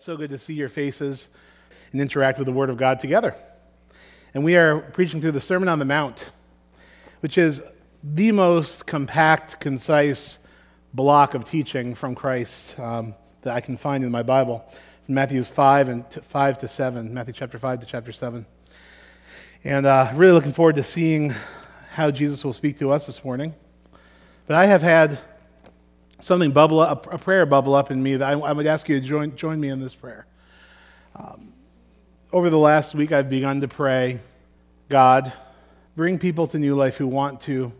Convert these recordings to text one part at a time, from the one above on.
so good to see your faces and interact with the Word of God together. And we are preaching through the Sermon on the Mount, which is the most compact, concise block of teaching from Christ um, that I can find in my Bible. Matthew 5 and t- 5 to 7, Matthew chapter 5 to chapter 7. And uh, really looking forward to seeing how Jesus will speak to us this morning. But I have had something bubble up, a prayer bubble up in me that I, I would ask you to join, join me in this prayer. Um, over the last week, I've begun to pray, God, bring people to New Life who want to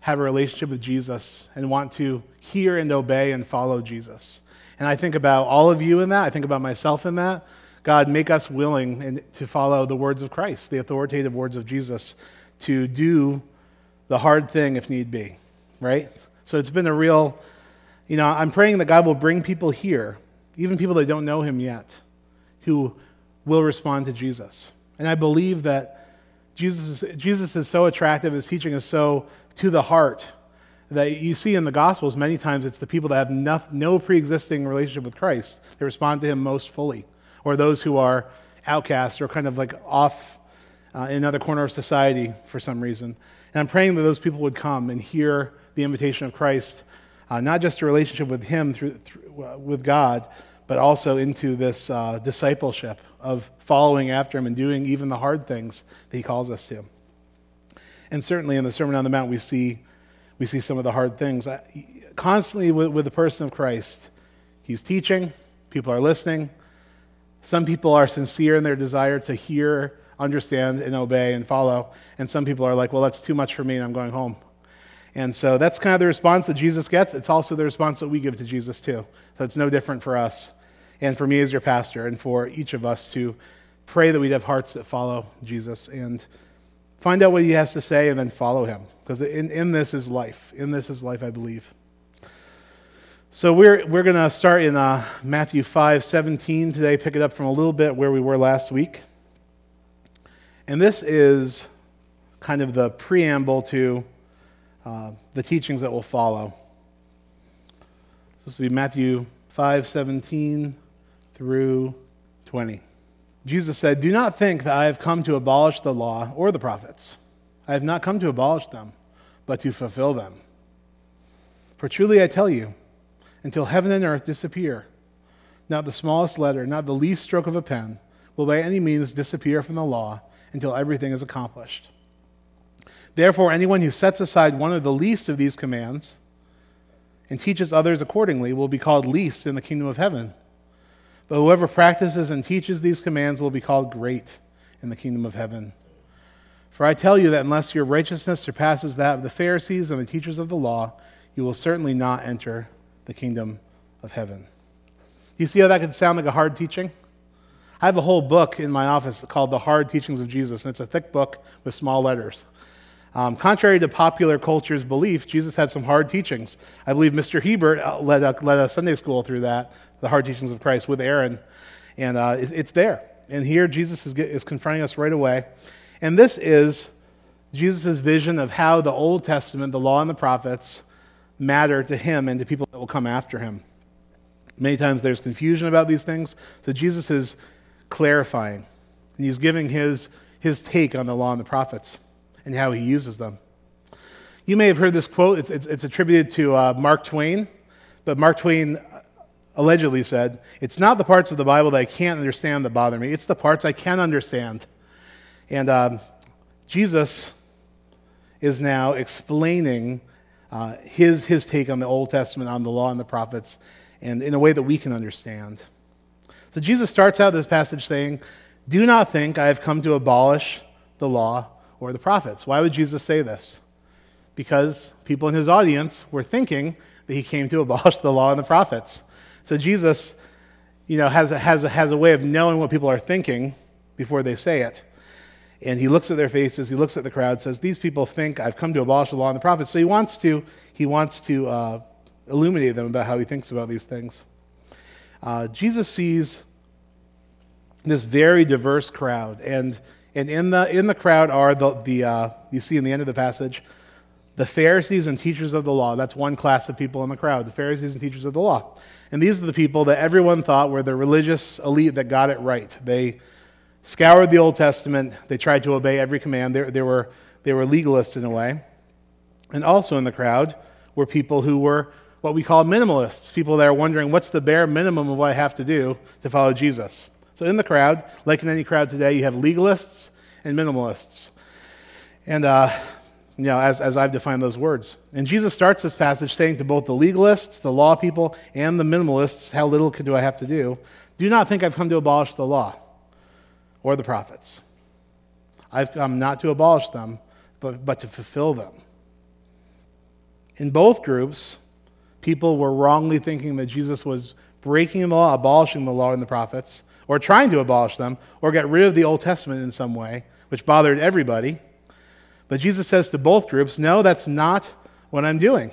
have a relationship with Jesus and want to hear and obey and follow Jesus. And I think about all of you in that. I think about myself in that. God, make us willing and to follow the words of Christ, the authoritative words of Jesus, to do the hard thing if need be, right? So it's been a real, you know, I'm praying that God will bring people here, even people that don't know him yet, who will respond to Jesus. And I believe that Jesus Jesus is so attractive, his teaching is so to the heart that you see in the Gospels many times it's the people that have no, no pre existing relationship with Christ that respond to him most fully, or those who are outcasts or kind of like off uh, in another corner of society for some reason. And I'm praying that those people would come and hear the invitation of Christ, uh, not just a relationship with Him, through, through uh, with God, but also into this uh, discipleship of following after Him and doing even the hard things that He calls us to. And certainly in the Sermon on the Mount, we see, we see some of the hard things. Constantly with, with the person of Christ, He's teaching, people are listening. Some people are sincere in their desire to hear, understand, and obey and follow. And some people are like, well, that's too much for me, and I'm going home. And so that's kind of the response that Jesus gets. It's also the response that we give to Jesus, too. So it's no different for us and for me as your pastor and for each of us to pray that we'd have hearts that follow Jesus and find out what he has to say and then follow him. Because in, in this is life. In this is life, I believe. So we're, we're going to start in uh, Matthew 5 17 today, pick it up from a little bit where we were last week. And this is kind of the preamble to uh, the teachings that will follow. This will be Matthew 5 17 through 20. Jesus said, Do not think that I have come to abolish the law or the prophets. I have not come to abolish them, but to fulfill them. For truly I tell you, until heaven and earth disappear, not the smallest letter, not the least stroke of a pen, will by any means disappear from the law until everything is accomplished. Therefore, anyone who sets aside one of the least of these commands and teaches others accordingly will be called least in the kingdom of heaven. But whoever practices and teaches these commands will be called great in the kingdom of heaven. For I tell you that unless your righteousness surpasses that of the Pharisees and the teachers of the law, you will certainly not enter the kingdom of heaven. You see how that could sound like a hard teaching? I have a whole book in my office called The Hard Teachings of Jesus, and it's a thick book with small letters. Um, contrary to popular culture's belief, Jesus had some hard teachings. I believe Mr. Hebert uh, led a, led a Sunday school through that, the hard teachings of Christ with Aaron, and uh, it, it's there. And here Jesus is, is confronting us right away. And this is Jesus' vision of how the Old Testament, the law and the prophets, matter to him and to people that will come after him. Many times there's confusion about these things, so Jesus is clarifying, and he's giving his, his take on the law and the prophets and how he uses them. You may have heard this quote, it's, it's, it's attributed to uh, Mark Twain, but Mark Twain allegedly said, It's not the parts of the Bible that I can't understand that bother me, it's the parts I can understand. And um, Jesus is now explaining uh, his, his take on the Old Testament, on the law and the prophets, and in a way that we can understand. So Jesus starts out this passage saying, Do not think I have come to abolish the law or the prophets. Why would Jesus say this? Because people in his audience were thinking that he came to abolish the law and the prophets. So Jesus, you know, has a, has a, has a way of knowing what people are thinking before they say it. And he looks at their faces, he looks at the crowd, says, These people think I've come to abolish the law and the prophets. So he wants to, he wants to uh, illuminate them about how he thinks about these things. Uh, Jesus sees this very diverse crowd, and and in the, in the crowd are the, the uh, you see in the end of the passage, the Pharisees and teachers of the law. That's one class of people in the crowd, the Pharisees and teachers of the law. And these are the people that everyone thought were the religious elite that got it right. They scoured the Old Testament, they tried to obey every command. They, they, were, they were legalists in a way. And also in the crowd were people who were what we call minimalists, people that are wondering what's the bare minimum of what I have to do to follow Jesus. So in the crowd, like in any crowd today, you have legalists and minimalists. And, uh, you know, as, as I've defined those words. And Jesus starts this passage saying to both the legalists, the law people, and the minimalists, how little do I have to do? Do not think I've come to abolish the law or the prophets. I've come not to abolish them, but, but to fulfill them. In both groups, people were wrongly thinking that Jesus was breaking the law, abolishing the law and the prophets, or trying to abolish them, or get rid of the Old Testament in some way, which bothered everybody. But Jesus says to both groups, no, that's not what I'm doing.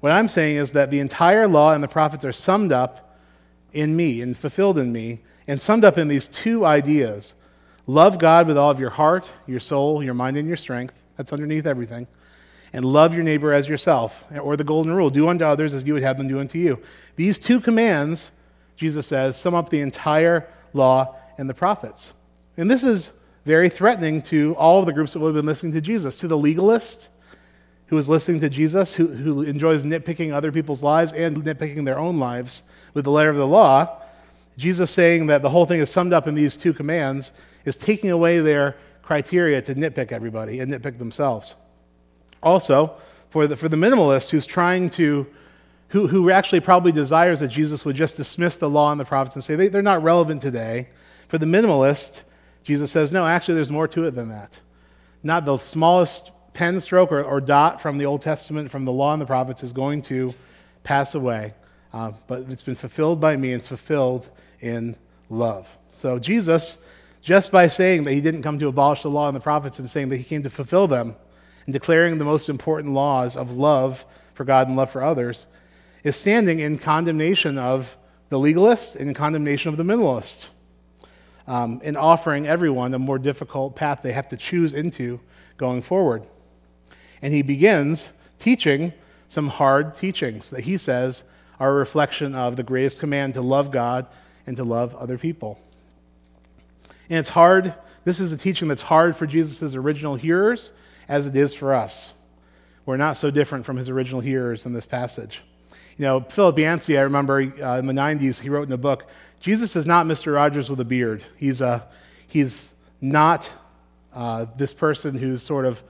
What I'm saying is that the entire law and the prophets are summed up in me and fulfilled in me, and summed up in these two ideas love God with all of your heart, your soul, your mind, and your strength. That's underneath everything and love your neighbor as yourself, or the golden rule do unto others as you would have them do unto you. These two commands, Jesus says, sum up the entire law and the prophets. And this is very threatening to all of the groups that would have been listening to Jesus, to the legalist who is listening to Jesus, who, who enjoys nitpicking other people's lives and nitpicking their own lives with the letter of the law. Jesus saying that the whole thing is summed up in these two commands is taking away their criteria to nitpick everybody and nitpick themselves. Also, for the, for the minimalist who's trying to, who, who actually probably desires that Jesus would just dismiss the law and the prophets and say they, they're not relevant today, for the minimalist, Jesus says, no, actually, there's more to it than that. Not the smallest pen stroke or, or dot from the Old Testament, from the law and the prophets, is going to pass away, uh, but it's been fulfilled by me, and it's fulfilled in love. So, Jesus, just by saying that he didn't come to abolish the law and the prophets and saying that he came to fulfill them, and declaring the most important laws of love for God and love for others, is standing in condemnation of the legalist and in condemnation of the minimalist, um, offering everyone a more difficult path they have to choose into going forward. And he begins teaching some hard teachings that he says are a reflection of the greatest command to love God and to love other people. And it's hard, this is a teaching that's hard for Jesus' original hearers as it is for us. We're not so different from his original hearers in this passage. You know, Philip Yancey, I remember uh, in the 90s, he wrote in a book, Jesus is not Mr. Rogers with a beard. He's, a, he's not uh, this person who's sort of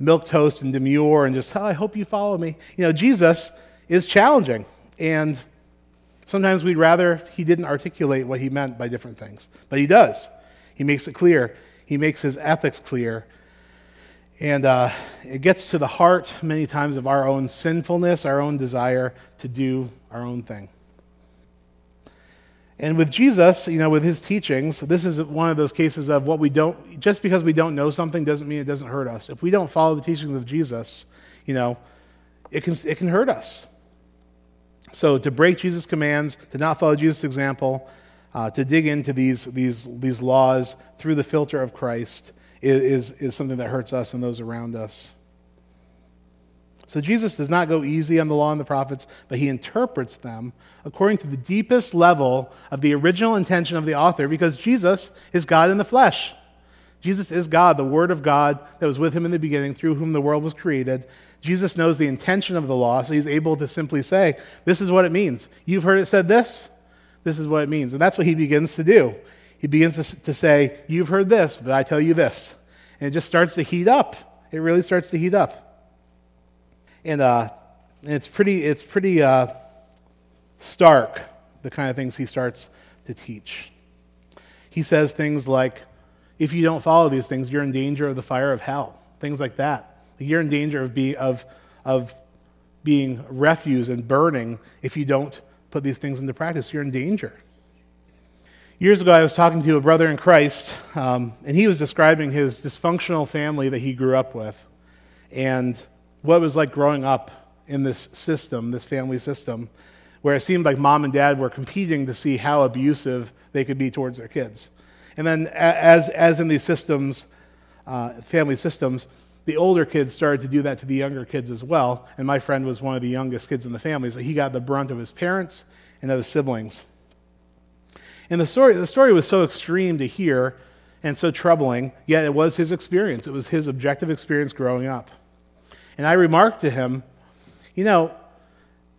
milk toast and demure and just, oh, I hope you follow me. You know, Jesus is challenging. And sometimes we'd rather he didn't articulate what he meant by different things. But he does. He makes it clear. He makes his ethics clear. And uh, it gets to the heart many times of our own sinfulness, our own desire to do our own thing. And with Jesus, you know, with his teachings, this is one of those cases of what we don't, just because we don't know something doesn't mean it doesn't hurt us. If we don't follow the teachings of Jesus, you know, it can, it can hurt us. So to break Jesus' commands, to not follow Jesus' example, uh, to dig into these, these, these laws through the filter of Christ, is, is something that hurts us and those around us. So Jesus does not go easy on the law and the prophets, but he interprets them according to the deepest level of the original intention of the author because Jesus is God in the flesh. Jesus is God, the Word of God that was with him in the beginning, through whom the world was created. Jesus knows the intention of the law, so he's able to simply say, This is what it means. You've heard it said this, this is what it means. And that's what he begins to do he begins to, say, You've heard this, but I tell you this. And it just starts to heat up. It really starts to heat up. And, uh, it's pretty, it's pretty uh, stark, the kind of things he starts to teach. He says things like, if you don't follow these things, you're in danger of the fire of hell. Things like that. You're in danger of, be, of, of being refuse and burning if you don't put these things into practice. You're in danger. Years ago, I was talking to a brother in Christ, um, and he was describing his dysfunctional family that he grew up with and what it was like growing up in this system, this family system, where it seemed like mom and dad were competing to see how abusive they could be towards their kids. And then, as, as in these systems, uh, family systems, the older kids started to do that to the younger kids as well. And my friend was one of the youngest kids in the family, so he got the brunt of his parents and of his siblings. And the story, the story was so extreme to hear and so troubling, yet it was his experience. It was his objective experience growing up. And I remarked to him, you know,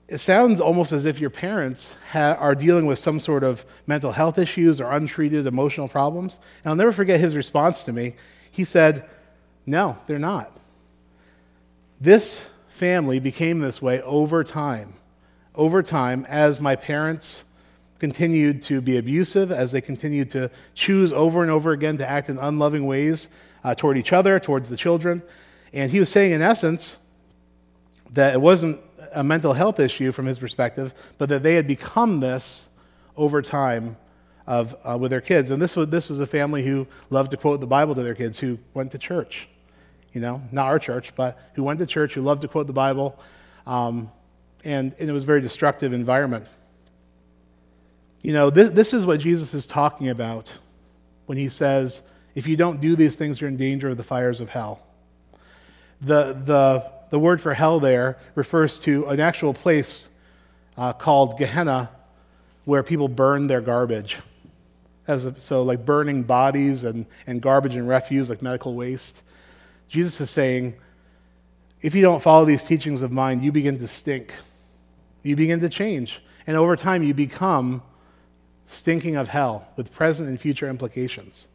it sounds almost as if your parents ha- are dealing with some sort of mental health issues or untreated emotional problems. And I'll never forget his response to me. He said, No, they're not. This family became this way over time. Over time, as my parents continued to be abusive, as they continued to choose over and over again to act in unloving ways uh, toward each other, towards the children. And he was saying, in essence, that it wasn't a mental health issue from his perspective, but that they had become this over time of, uh, with their kids. And this was, this was a family who loved to quote the Bible to their kids, who went to church. You know, not our church, but who went to church, who loved to quote the Bible. Um, and, and it was a very destructive environment. You know, this, this is what Jesus is talking about when he says, if you don't do these things, you're in danger of the fires of hell. The, the, the word for hell there refers to an actual place uh, called Gehenna where people burn their garbage. As a, so, like burning bodies and, and garbage and refuse, like medical waste. Jesus is saying, if you don't follow these teachings of mine, you begin to stink. You begin to change. And over time, you become stinking of hell with present and future implications.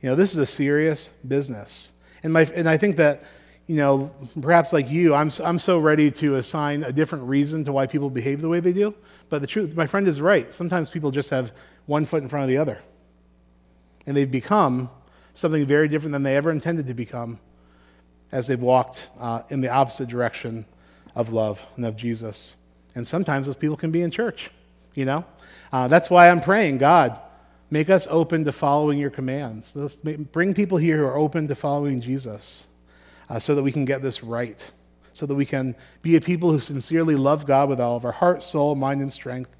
You know, this is a serious business. And, my, and I think that, you know, perhaps like you, I'm, I'm so ready to assign a different reason to why people behave the way they do. But the truth, my friend is right. Sometimes people just have one foot in front of the other. And they've become something very different than they ever intended to become as they've walked uh, in the opposite direction of love and of Jesus. And sometimes those people can be in church, you know? Uh, that's why I'm praying, God, make us open to following your commands. Let's bring people here who are open to following Jesus uh, so that we can get this right, so that we can be a people who sincerely love God with all of our heart, soul, mind, and strength,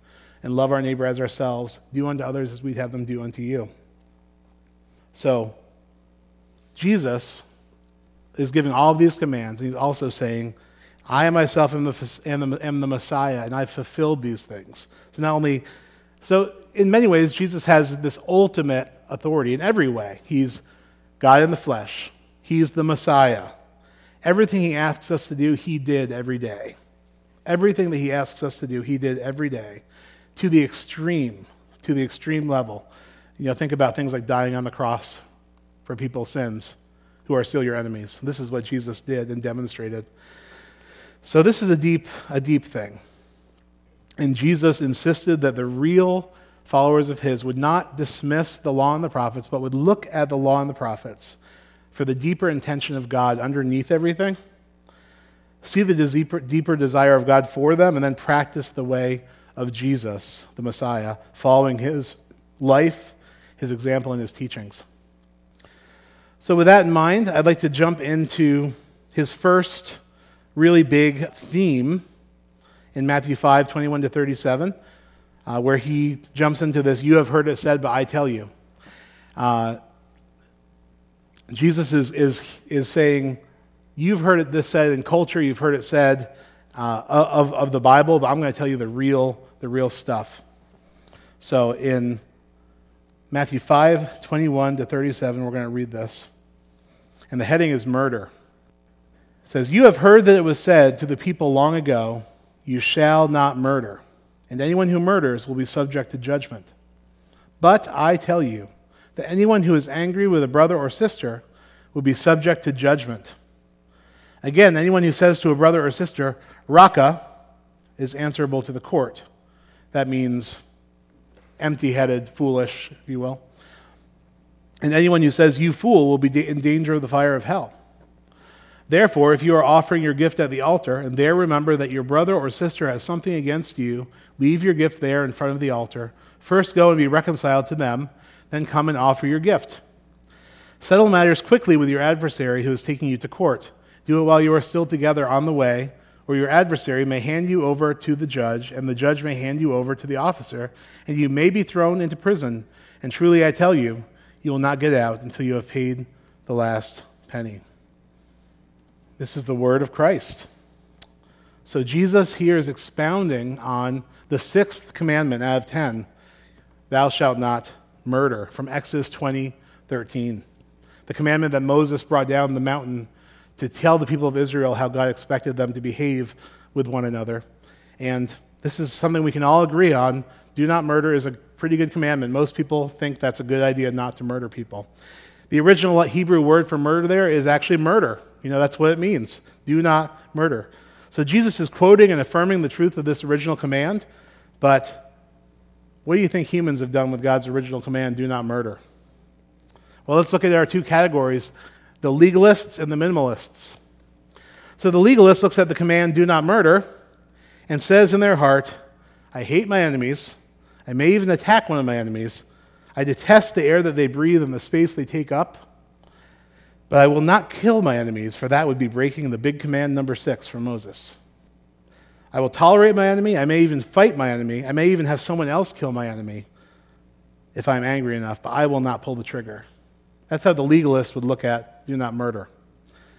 and love our neighbor as ourselves, do unto others as we'd have them do unto you. So, Jesus is giving all of these commands, and he's also saying, I myself am the, am, the, am the Messiah, and I've fulfilled these things. So not only so, in many ways, Jesus has this ultimate authority in every way. He's God in the flesh, He's the Messiah. Everything He asks us to do, He did every day. Everything that He asks us to do, He did every day to the extreme, to the extreme level. You know, think about things like dying on the cross for people's sins who are still your enemies. This is what Jesus did and demonstrated. So this is a deep, a deep thing. And Jesus insisted that the real followers of his would not dismiss the law and the prophets, but would look at the law and the prophets for the deeper intention of God underneath everything, see the deeper, deeper desire of God for them, and then practice the way of Jesus, the Messiah, following his life, his example, and his teachings. So, with that in mind, I'd like to jump into his first really big theme in Matthew 5 21 to 37, uh, where he jumps into this, You have heard it said, but I tell you. Uh, Jesus is, is, is saying, You've heard it this said in culture, you've heard it said uh, of, of the Bible, but I'm going to tell you the real, the real stuff. So in Matthew 5 21 to 37, we're going to read this. And the heading is murder. It says, You have heard that it was said to the people long ago, you shall not murder, and anyone who murders will be subject to judgment. But I tell you that anyone who is angry with a brother or sister will be subject to judgment. Again, anyone who says to a brother or sister, Raca, is answerable to the court. That means empty headed, foolish, if you will. And anyone who says, You fool, will be in danger of the fire of hell. Therefore, if you are offering your gift at the altar, and there remember that your brother or sister has something against you, leave your gift there in front of the altar. First go and be reconciled to them, then come and offer your gift. Settle matters quickly with your adversary who is taking you to court. Do it while you are still together on the way, or your adversary may hand you over to the judge, and the judge may hand you over to the officer, and you may be thrown into prison. And truly I tell you, you will not get out until you have paid the last penny. This is the word of Christ. So Jesus here is expounding on the sixth commandment out of ten Thou shalt not murder, from Exodus 20 13. The commandment that Moses brought down the mountain to tell the people of Israel how God expected them to behave with one another. And this is something we can all agree on. Do not murder is a pretty good commandment. Most people think that's a good idea not to murder people. The original Hebrew word for murder there is actually murder. You know, that's what it means. Do not murder. So Jesus is quoting and affirming the truth of this original command, but what do you think humans have done with God's original command, do not murder? Well, let's look at our two categories the legalists and the minimalists. So the legalist looks at the command, do not murder, and says in their heart, I hate my enemies. I may even attack one of my enemies. I detest the air that they breathe and the space they take up. But I will not kill my enemies, for that would be breaking the big command number six from Moses. I will tolerate my enemy. I may even fight my enemy. I may even have someone else kill my enemy if I'm angry enough, but I will not pull the trigger. That's how the legalist would look at do not murder.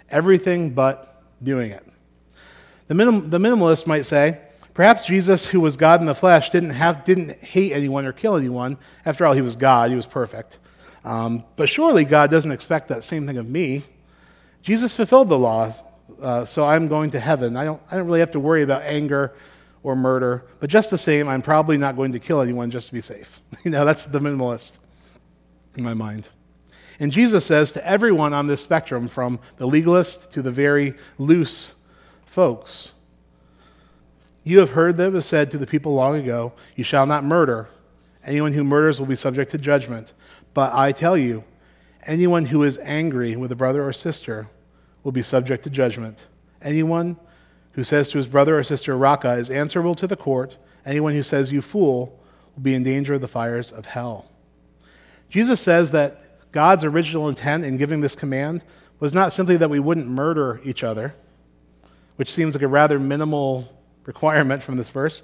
Everything but doing it. The, minim- the minimalist might say, perhaps Jesus, who was God in the flesh, didn't, have, didn't hate anyone or kill anyone. After all, he was God, he was perfect. Um, but surely God doesn't expect that same thing of me. Jesus fulfilled the law, uh, so I'm going to heaven. I don't, I don't really have to worry about anger or murder, but just the same, I'm probably not going to kill anyone just to be safe. you know, that's the minimalist in my mind. And Jesus says to everyone on this spectrum, from the legalist to the very loose folks, You have heard that it was said to the people long ago, You shall not murder. Anyone who murders will be subject to judgment. But I tell you, anyone who is angry with a brother or sister will be subject to judgment. Anyone who says to his brother or sister, Raca, is answerable to the court. Anyone who says, You fool, will be in danger of the fires of hell. Jesus says that God's original intent in giving this command was not simply that we wouldn't murder each other, which seems like a rather minimal requirement from this verse,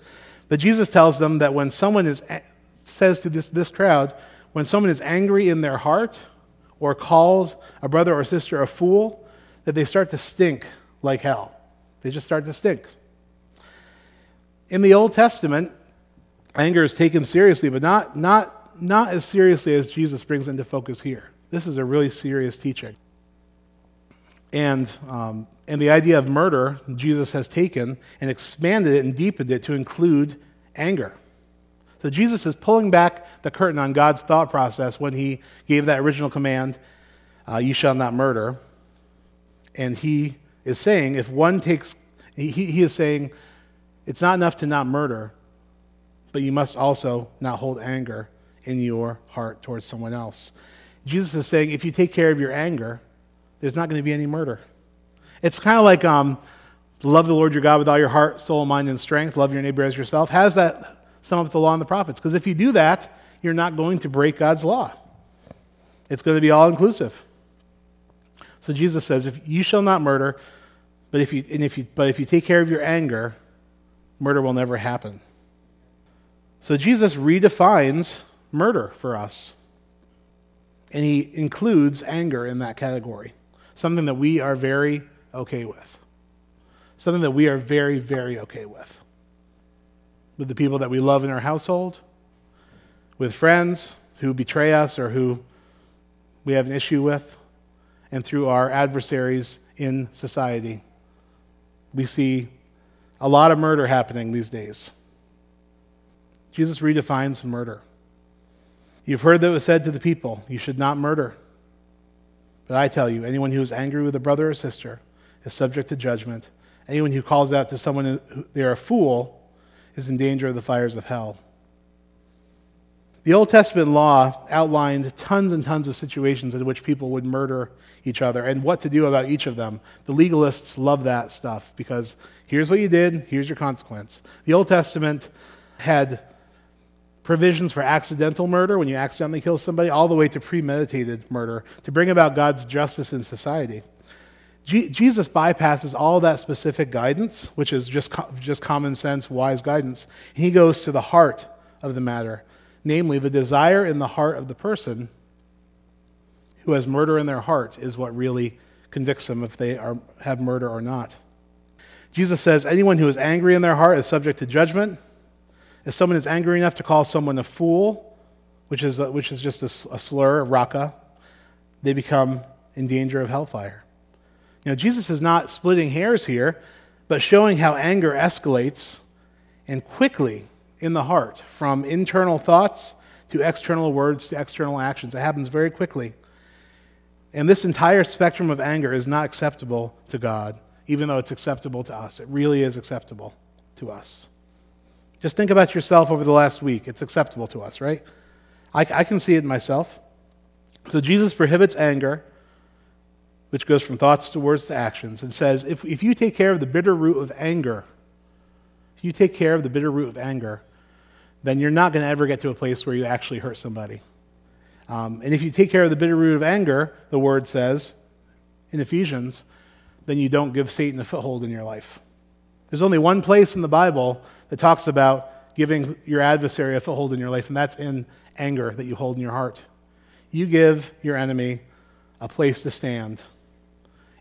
but Jesus tells them that when someone is, says to this, this crowd, when someone is angry in their heart or calls a brother or sister a fool, that they start to stink like hell. They just start to stink. In the Old Testament, anger is taken seriously, but not, not not as seriously as Jesus brings into focus here. This is a really serious teaching. And, um, and the idea of murder, Jesus has taken and expanded it and deepened it to include anger. So Jesus is pulling back the curtain on God's thought process when he gave that original command, uh, You shall not murder. And he is saying, if one takes, he, he is saying, it's not enough to not murder, but you must also not hold anger in your heart towards someone else. Jesus is saying if you take care of your anger, there's not going to be any murder. It's kind of like um, love the Lord your God with all your heart, soul, mind, and strength. Love your neighbor as yourself. Has that sum up the law and the prophets? Because if you do that, you're not going to break God's law. It's going to be all inclusive. So Jesus says, if you shall not murder, but if you, and if you, but if you take care of your anger, murder will never happen. So Jesus redefines murder for us. And he includes anger in that category, something that we are very okay with. Something that we are very, very okay with. With the people that we love in our household, with friends who betray us or who we have an issue with, and through our adversaries in society. We see a lot of murder happening these days. Jesus redefines murder. You've heard that it was said to the people, You should not murder. But I tell you, anyone who is angry with a brother or sister is subject to judgment. Anyone who calls out to someone they're a fool is in danger of the fires of hell. The Old Testament law outlined tons and tons of situations in which people would murder each other and what to do about each of them. The legalists love that stuff because here's what you did, here's your consequence. The Old Testament had provisions for accidental murder, when you accidentally kill somebody, all the way to premeditated murder, to bring about God's justice in society. G- Jesus bypasses all that specific guidance, which is just, co- just common sense, wise guidance. He goes to the heart of the matter, namely, the desire in the heart of the person who has murder in their heart is what really convicts them if they are, have murder or not. Jesus says, Anyone who is angry in their heart is subject to judgment. If someone is angry enough to call someone a fool, which is, a, which is just a, a slur, a Raca, they become in danger of hellfire. You know, Jesus is not splitting hairs here, but showing how anger escalates and quickly in the heart from internal thoughts to external words to external actions. It happens very quickly. And this entire spectrum of anger is not acceptable to God, even though it's acceptable to us. It really is acceptable to us. Just think about yourself over the last week. It's acceptable to us, right? I, I can see it in myself. So Jesus prohibits anger, which goes from thoughts to words to actions, and says if, if you take care of the bitter root of anger, if you take care of the bitter root of anger, then you're not going to ever get to a place where you actually hurt somebody. Um, and if you take care of the bitter root of anger, the word says in Ephesians, then you don't give Satan a foothold in your life. There's only one place in the Bible that talks about giving your adversary a foothold in your life, and that's in anger that you hold in your heart. You give your enemy a place to stand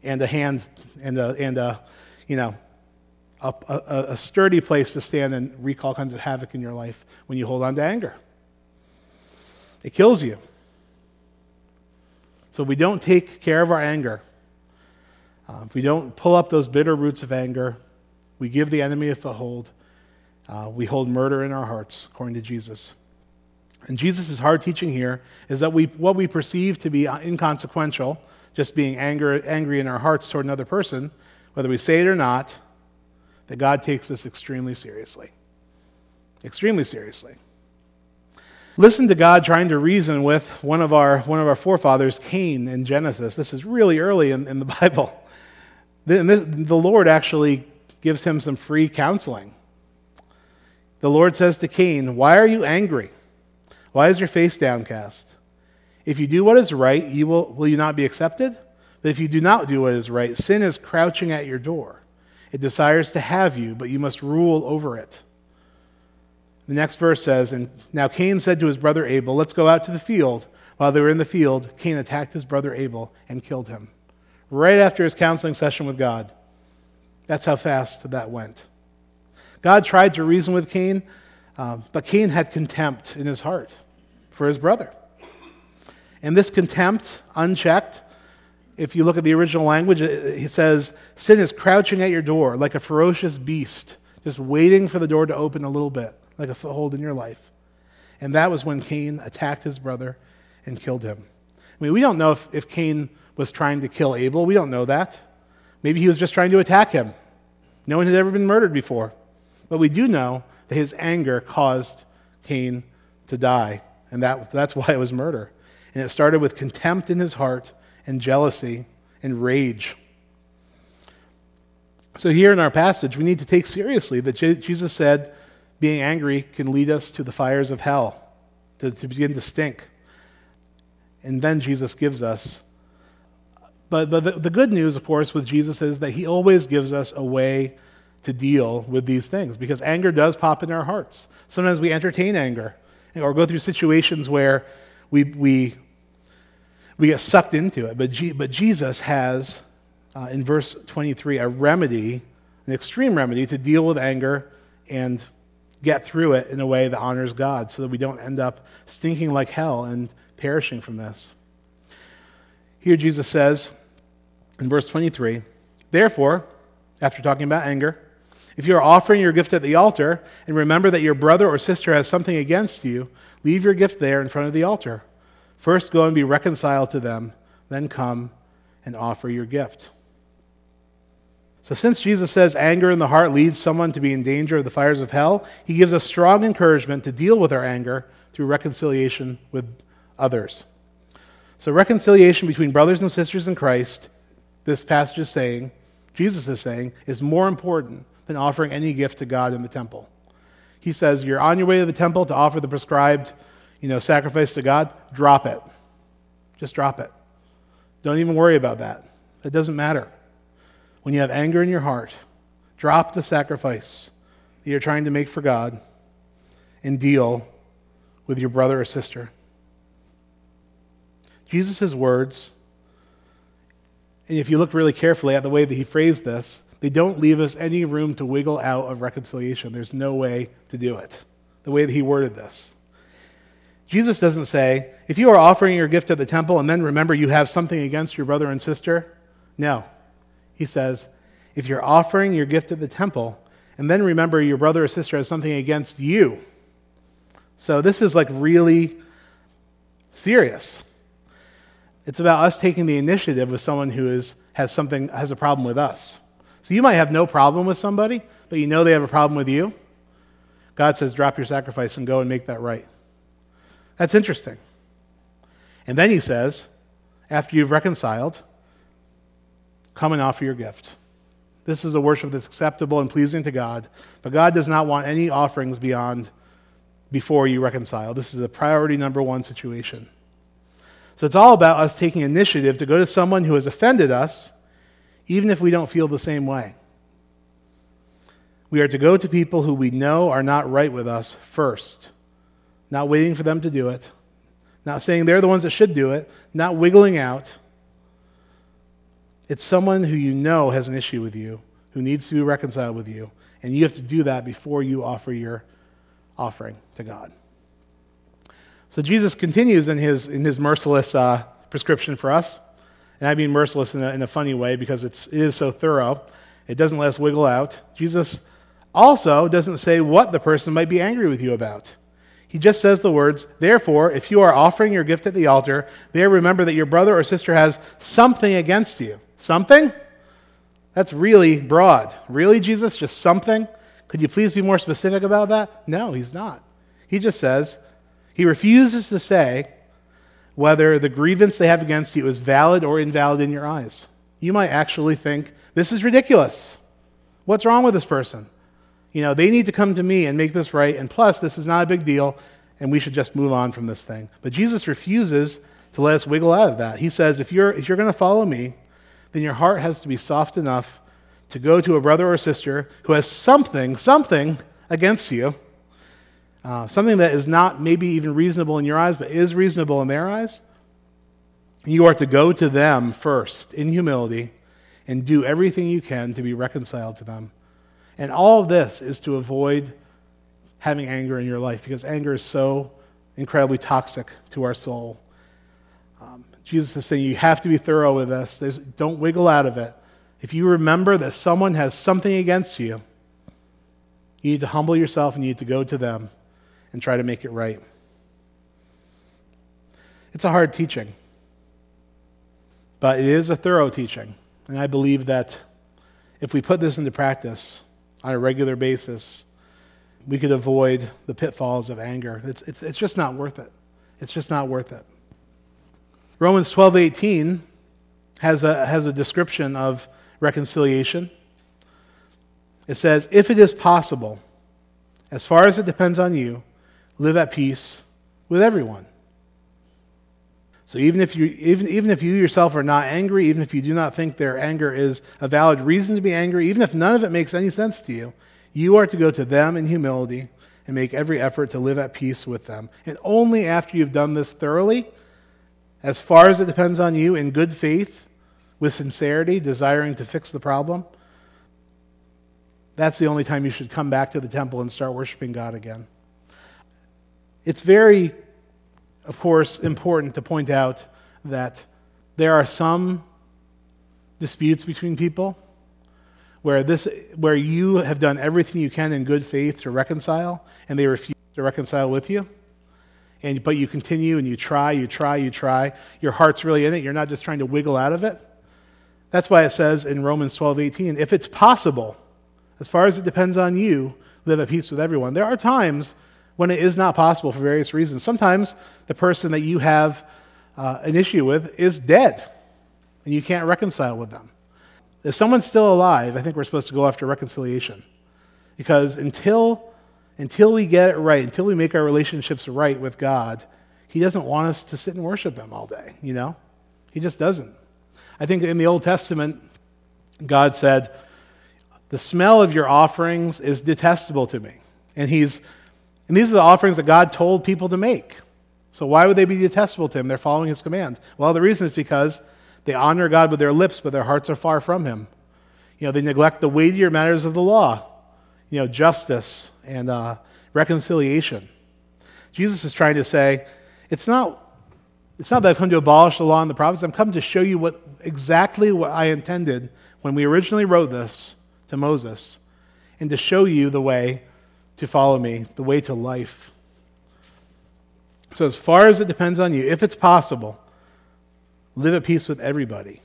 and a hand and a, and a you know, a, a, a sturdy place to stand and wreak all kinds of havoc in your life when you hold on to anger. It kills you. So we don't take care of our anger. Uh, if we don't pull up those bitter roots of anger, we give the enemy a foothold. Uh, we hold murder in our hearts, according to Jesus. And Jesus' hard teaching here is that we, what we perceive to be inconsequential, just being anger, angry in our hearts toward another person, whether we say it or not, that God takes this extremely seriously. Extremely seriously. Listen to God trying to reason with one of our, one of our forefathers, Cain, in Genesis. This is really early in, in the Bible. This, the Lord actually gives him some free counseling. The Lord says to Cain, Why are you angry? Why is your face downcast? If you do what is right, you will, will you not be accepted? But if you do not do what is right, sin is crouching at your door. It desires to have you, but you must rule over it. The next verse says, And now Cain said to his brother Abel, Let's go out to the field. While they were in the field, Cain attacked his brother Abel and killed him. Right after his counseling session with God. That's how fast that went. God tried to reason with Cain, um, but Cain had contempt in his heart for his brother. And this contempt, unchecked, if you look at the original language, he says, Sin is crouching at your door like a ferocious beast, just waiting for the door to open a little bit, like a foothold in your life. And that was when Cain attacked his brother and killed him. I mean, we don't know if, if Cain was trying to kill Abel. We don't know that. Maybe he was just trying to attack him. No one had ever been murdered before. But we do know that his anger caused Cain to die, and that, that's why it was murder. And it started with contempt in his heart and jealousy and rage. So, here in our passage, we need to take seriously that Jesus said being angry can lead us to the fires of hell, to, to begin to stink. And then Jesus gives us. But, but the, the good news, of course, with Jesus is that he always gives us a way to deal with these things because anger does pop in our hearts. Sometimes we entertain anger or go through situations where we, we we get sucked into it. But, G- but Jesus has, uh, in verse 23, a remedy, an extreme remedy to deal with anger and get through it in a way that honors God so that we don't end up stinking like hell and perishing from this. Here, Jesus says in verse 23, Therefore, after talking about anger, if you are offering your gift at the altar and remember that your brother or sister has something against you, leave your gift there in front of the altar. First, go and be reconciled to them, then come and offer your gift. So, since Jesus says anger in the heart leads someone to be in danger of the fires of hell, he gives us strong encouragement to deal with our anger through reconciliation with others. So, reconciliation between brothers and sisters in Christ, this passage is saying, Jesus is saying, is more important than offering any gift to God in the temple. He says, You're on your way to the temple to offer the prescribed you know, sacrifice to God, drop it. Just drop it. Don't even worry about that. It doesn't matter. When you have anger in your heart, drop the sacrifice that you're trying to make for God and deal with your brother or sister. Jesus' words and if you look really carefully at the way that he phrased this, they don't leave us any room to wiggle out of reconciliation. There's no way to do it, the way that he worded this. Jesus doesn't say, if you are offering your gift at the temple and then remember you have something against your brother and sister. No. He says, if you're offering your gift at the temple and then remember your brother or sister has something against you. So this is like really serious. It's about us taking the initiative with someone who is, has something has a problem with us. So you might have no problem with somebody, but you know they have a problem with you. God says, drop your sacrifice and go and make that right. That's interesting. And then he says, after you've reconciled, come and offer your gift. This is a worship that's acceptable and pleasing to God, but God does not want any offerings beyond before you reconcile. This is a priority number one situation. So it's all about us taking initiative to go to someone who has offended us, even if we don't feel the same way. We are to go to people who we know are not right with us first, not waiting for them to do it, not saying they're the ones that should do it, not wiggling out. It's someone who you know has an issue with you, who needs to be reconciled with you, and you have to do that before you offer your offering to God. So Jesus continues in his, in his merciless uh, prescription for us. And I mean merciless in a, in a funny way because it's, it is so thorough. It doesn't let us wiggle out. Jesus also doesn't say what the person might be angry with you about. He just says the words, Therefore, if you are offering your gift at the altar, there remember that your brother or sister has something against you. Something? That's really broad. Really, Jesus? Just something? Could you please be more specific about that? No, he's not. He just says, he refuses to say whether the grievance they have against you is valid or invalid in your eyes. You might actually think, this is ridiculous. What's wrong with this person? You know, they need to come to me and make this right, and plus, this is not a big deal, and we should just move on from this thing. But Jesus refuses to let us wiggle out of that. He says, if you're, if you're going to follow me, then your heart has to be soft enough to go to a brother or sister who has something, something against you uh, something that is not maybe even reasonable in your eyes, but is reasonable in their eyes, you are to go to them first in humility and do everything you can to be reconciled to them. And all of this is to avoid having anger in your life because anger is so incredibly toxic to our soul. Um, Jesus is saying you have to be thorough with this. There's, don't wiggle out of it. If you remember that someone has something against you, you need to humble yourself and you need to go to them and try to make it right. It's a hard teaching, but it is a thorough teaching. And I believe that if we put this into practice on a regular basis, we could avoid the pitfalls of anger. It's, it's, it's just not worth it. It's just not worth it. Romans 12 18 has a, has a description of reconciliation. It says, If it is possible, as far as it depends on you, live at peace with everyone. So even if you even, even if you yourself are not angry, even if you do not think their anger is a valid reason to be angry, even if none of it makes any sense to you, you are to go to them in humility and make every effort to live at peace with them. And only after you've done this thoroughly, as far as it depends on you, in good faith, with sincerity, desiring to fix the problem, that's the only time you should come back to the temple and start worshiping God again. It's very, of course, important to point out that there are some disputes between people where, this, where you have done everything you can in good faith to reconcile, and they refuse to reconcile with you. And, but you continue and you try, you try, you try. Your heart's really in it. You're not just trying to wiggle out of it. That's why it says in Romans 12 18, if it's possible, as far as it depends on you, live at peace with everyone. There are times when it is not possible for various reasons. Sometimes the person that you have uh, an issue with is dead, and you can't reconcile with them. If someone's still alive, I think we're supposed to go after reconciliation. Because until, until we get it right, until we make our relationships right with God, He doesn't want us to sit and worship Him all day, you know? He just doesn't. I think in the Old Testament, God said, The smell of your offerings is detestable to me. And He's and these are the offerings that God told people to make. So why would they be detestable to him? They're following his command. Well, the reason is because They honor God with their lips, but their hearts are far from Him. You know, they neglect the weightier matters of the law, you know, justice and uh, reconciliation. Jesus is trying to say, it's not, it's not that I've come to abolish the law and the prophets. I'm come to show you what exactly what I intended when we originally wrote this to Moses, and to show you the way to follow me, the way to life. So, as far as it depends on you, if it's possible, live at peace with everybody.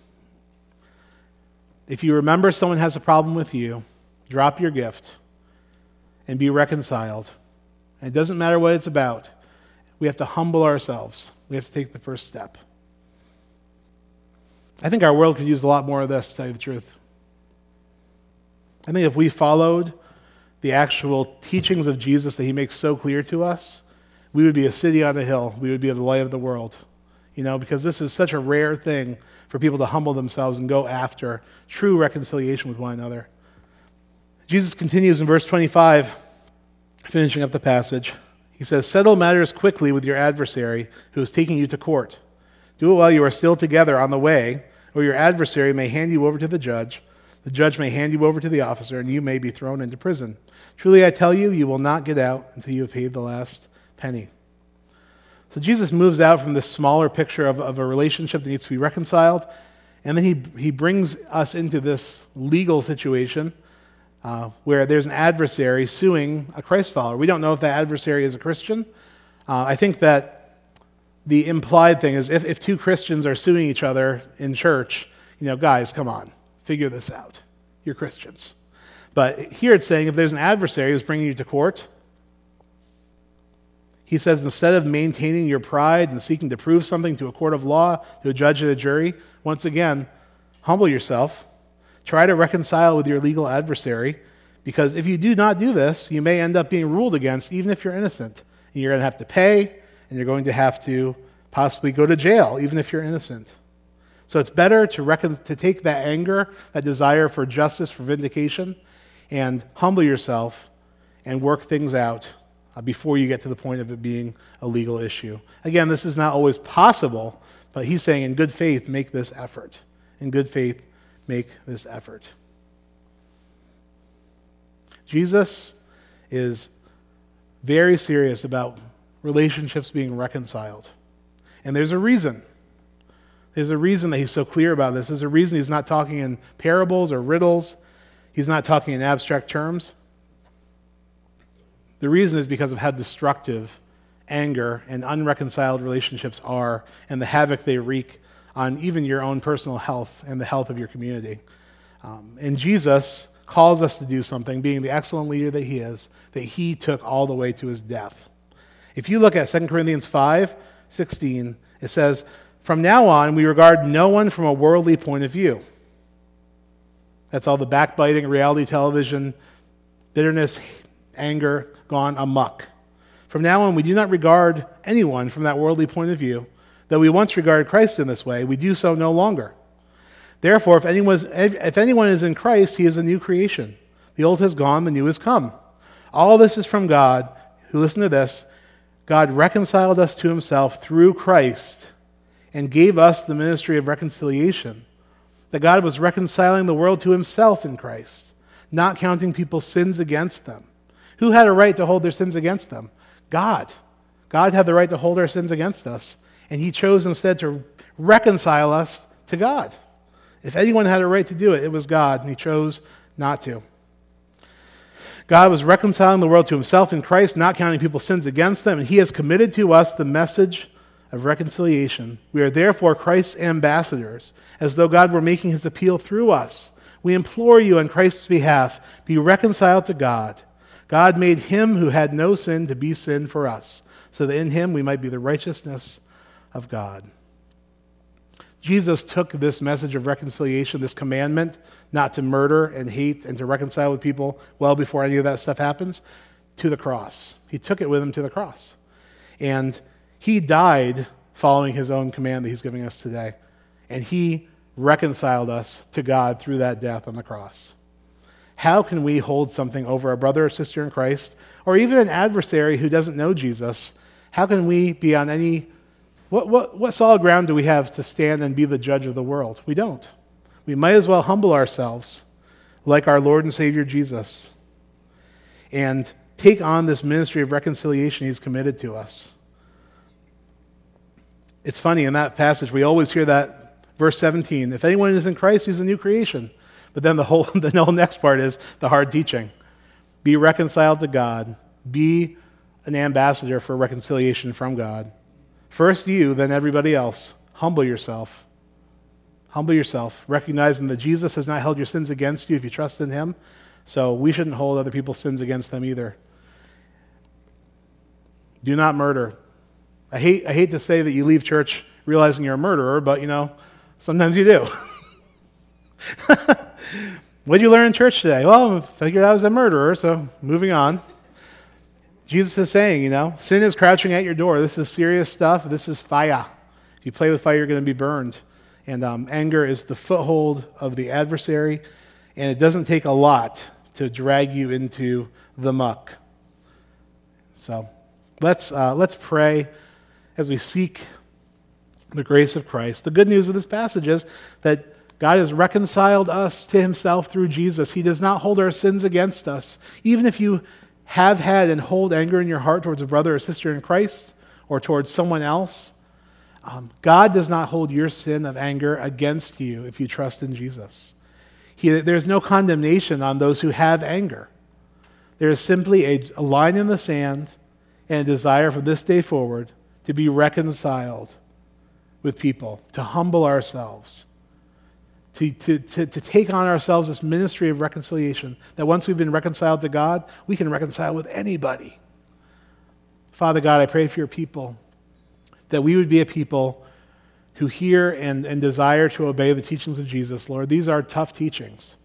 If you remember someone has a problem with you, drop your gift and be reconciled. And it doesn't matter what it's about. We have to humble ourselves. We have to take the first step. I think our world could use a lot more of this, to tell you the truth. I think if we followed the actual teachings of Jesus that he makes so clear to us, we would be a city on a hill. We would be the light of the world. You know, because this is such a rare thing for people to humble themselves and go after true reconciliation with one another. Jesus continues in verse 25, finishing up the passage. He says, Settle matters quickly with your adversary who is taking you to court. Do it while you are still together on the way, or your adversary may hand you over to the judge. The judge may hand you over to the officer, and you may be thrown into prison. Truly, I tell you, you will not get out until you have paid the last penny. So Jesus moves out from this smaller picture of, of a relationship that needs to be reconciled, and then he, he brings us into this legal situation uh, where there's an adversary suing a Christ follower. We don't know if that adversary is a Christian. Uh, I think that the implied thing is if, if two Christians are suing each other in church, you know, guys, come on, figure this out. You're Christians. But here it's saying if there's an adversary who's bringing you to court, he says, instead of maintaining your pride and seeking to prove something to a court of law, to a judge and a jury, once again, humble yourself. Try to reconcile with your legal adversary, because if you do not do this, you may end up being ruled against, even if you're innocent. And you're going to have to pay, and you're going to have to possibly go to jail, even if you're innocent. So it's better to, to take that anger, that desire for justice, for vindication, and humble yourself and work things out uh, before you get to the point of it being a legal issue. Again, this is not always possible, but he's saying, in good faith, make this effort. In good faith, make this effort. Jesus is very serious about relationships being reconciled. And there's a reason. There's a reason that he's so clear about this. There's a reason he's not talking in parables or riddles. He's not talking in abstract terms. The reason is because of how destructive anger and unreconciled relationships are and the havoc they wreak on even your own personal health and the health of your community. Um, and Jesus calls us to do something, being the excellent leader that he is, that he took all the way to his death. If you look at 2 Corinthians 5 16, it says, From now on, we regard no one from a worldly point of view. That's all the backbiting, reality television, bitterness, anger gone amuck. From now on, we do not regard anyone from that worldly point of view. Though we once regarded Christ in this way, we do so no longer. Therefore, if anyone, is, if anyone is in Christ, he is a new creation. The old has gone, the new has come. All this is from God, who, listen to this, God reconciled us to himself through Christ and gave us the ministry of reconciliation. That God was reconciling the world to himself in Christ, not counting people's sins against them. Who had a right to hold their sins against them? God. God had the right to hold our sins against us, and He chose instead to reconcile us to God. If anyone had a right to do it, it was God, and He chose not to. God was reconciling the world to Himself in Christ, not counting people's sins against them, and He has committed to us the message of reconciliation. We are therefore Christ's ambassadors, as though God were making His appeal through us. We implore you on Christ's behalf be reconciled to God. God made him who had no sin to be sin for us, so that in him we might be the righteousness of God. Jesus took this message of reconciliation, this commandment not to murder and hate and to reconcile with people well before any of that stuff happens, to the cross. He took it with him to the cross. And he died following his own command that he's giving us today. And he reconciled us to God through that death on the cross. How can we hold something over a brother or sister in Christ, or even an adversary who doesn't know Jesus? How can we be on any What, what, what solid ground do we have to stand and be the judge of the world? We don't. We might as well humble ourselves like our Lord and Savior Jesus and take on this ministry of reconciliation he's committed to us. It's funny in that passage, we always hear that verse 17 if anyone is in Christ, he's a new creation. But then the whole, the whole next part is the hard teaching be reconciled to God, be an ambassador for reconciliation from God. First you, then everybody else. Humble yourself. Humble yourself, recognizing that Jesus has not held your sins against you if you trust in him. So we shouldn't hold other people's sins against them either. Do not murder. I hate, I hate to say that you leave church realizing you're a murderer, but you know, sometimes you do. what did you learn in church today? Well, I figured I was a murderer, so moving on. Jesus is saying, you know, sin is crouching at your door. This is serious stuff. This is fire. If you play with fire, you're going to be burned. And um, anger is the foothold of the adversary, and it doesn't take a lot to drag you into the muck. So let's, uh, let's pray as we seek the grace of Christ. The good news of this passage is that God has reconciled us to himself through Jesus. He does not hold our sins against us. Even if you have had and hold anger in your heart towards a brother or sister in Christ or towards someone else, um, God does not hold your sin of anger against you if you trust in Jesus. He, there's no condemnation on those who have anger. There is simply a, a line in the sand and a desire from this day forward to be reconciled with people, to humble ourselves, to, to, to, to, take on ourselves this ministry of reconciliation, that once we've been reconciled to God, we can reconcile with anybody. Father God, I pray for your people that we would be a people who hear and, and desire to obey the teachings of Jesus, Lord. These are tough teachings.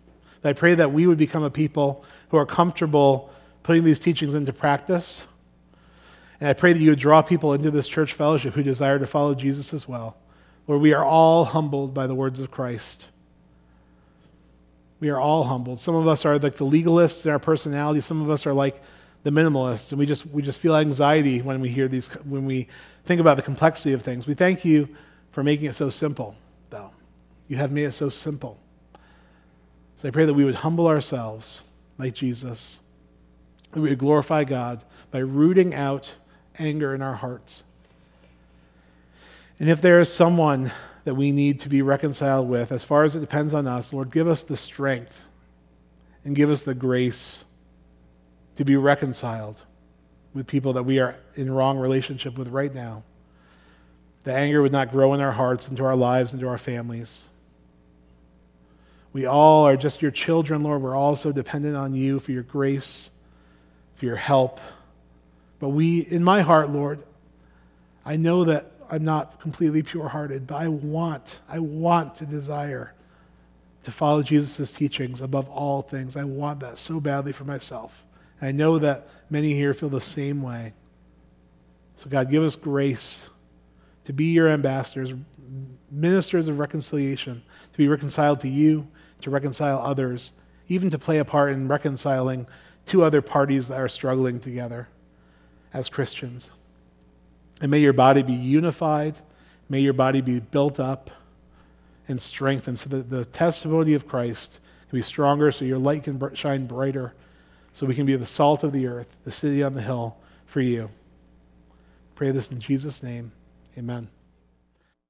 I pray that we would become a people who are comfortable putting these teachings into practice. And I pray that you would draw people into this church fellowship who desire to follow Jesus as well. Lord, we are all humbled by the words of Christ. We are all humbled. Some of us are like the legalists in our personality. Some of us are like the minimalists, and we just, we just feel anxiety when we hear these, when we think about the complexity of things. We thank you for making it so simple, though. You have made it so simple. So I pray that we would humble ourselves like Jesus, that we would glorify God by rooting out anger in our hearts. And if there is someone that we need to be reconciled with, as far as it depends on us, Lord, give us the strength and give us the grace to be reconciled with people that we are in wrong relationship with right now. The anger would not grow in our hearts, into our lives, into our families. We all are just your children, Lord. We're all so dependent on you for your grace, for your help. But we, in my heart, Lord, I know that I'm not completely pure hearted, but I want, I want to desire to follow Jesus' teachings above all things. I want that so badly for myself. And I know that many here feel the same way. So, God, give us grace to be your ambassadors, ministers of reconciliation, to be reconciled to you, to reconcile others, even to play a part in reconciling two other parties that are struggling together as Christians. And may your body be unified, may your body be built up and strengthened so that the testimony of Christ can be stronger, so your light can shine brighter so we can be the salt of the earth, the city on the hill for you. Pray this in Jesus' name. Amen.